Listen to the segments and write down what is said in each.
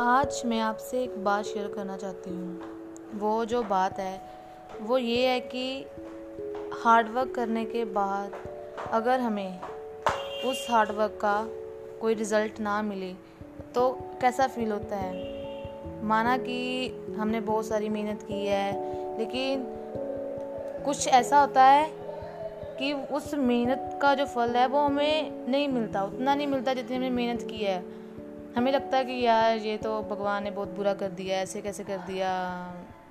आज मैं आपसे एक बात शेयर करना चाहती हूँ। वो जो बात है, वो ये है कि हार्डवर्क करने के बाद अगर हमें उस हार्डवर्क का कोई रिज़ल्ट ना मिले तो कैसा फील होता है? माना कि हमने बहुत सारी मेहनत की है, लेकिन कुछ ऐसा होता है कि उस मेहनत का जो फल है, वो हमें नहीं मिलता। उतना नहीं मिलता जितनी हमने मेहनत की है। हमें लगता है कि यार, ये तो भगवान ने बहुत बुरा कर दिया, ऐसे कैसे कर दिया।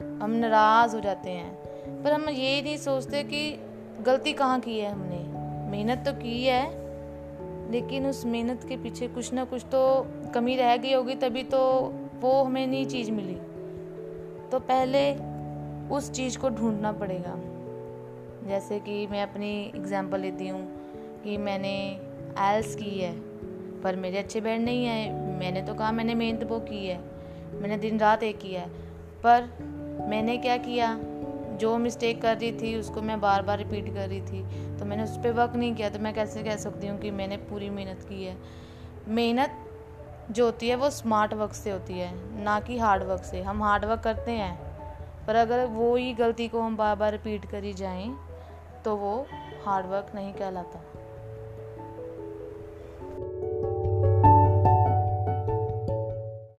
हम नाराज़ हो जाते हैं। पर हम ये नहीं सोचते कि गलती कहाँ की है हमने। मेहनत तो की है, लेकिन उस मेहनत के पीछे कुछ ना कुछ तो कमी रह गई होगी, तभी तो वो हमें नई चीज़ मिली। तो पहले उस चीज़ को ढूंढना पड़ेगा। जैसे कि मैं अपनी एग्ज़ाम्पल लेती हूँ कि मैंने एल्स की है, पर मेरे अच्छे बैंड नहीं आए। मैंने तो कहा, मैंने मेहनत वो की है, मैंने दिन रात एक किया है। पर मैंने क्या किया? जो मिस्टेक कर रही थी, उसको मैं बार बार रिपीट कर रही थी। तो मैंने उस पर वर्क नहीं किया। तो मैं कैसे कह सकती हूँ कि मैंने पूरी मेहनत की है? मेहनत जो होती है, वो स्मार्ट वर्क से होती है, ना कि हार्ड वर्क से। हम हार्ड वर्क करते हैं, पर अगर वो ही गलती को हम बार बार रिपीट करी जाएँ तो वो हार्ड वर्क नहीं कहलाता।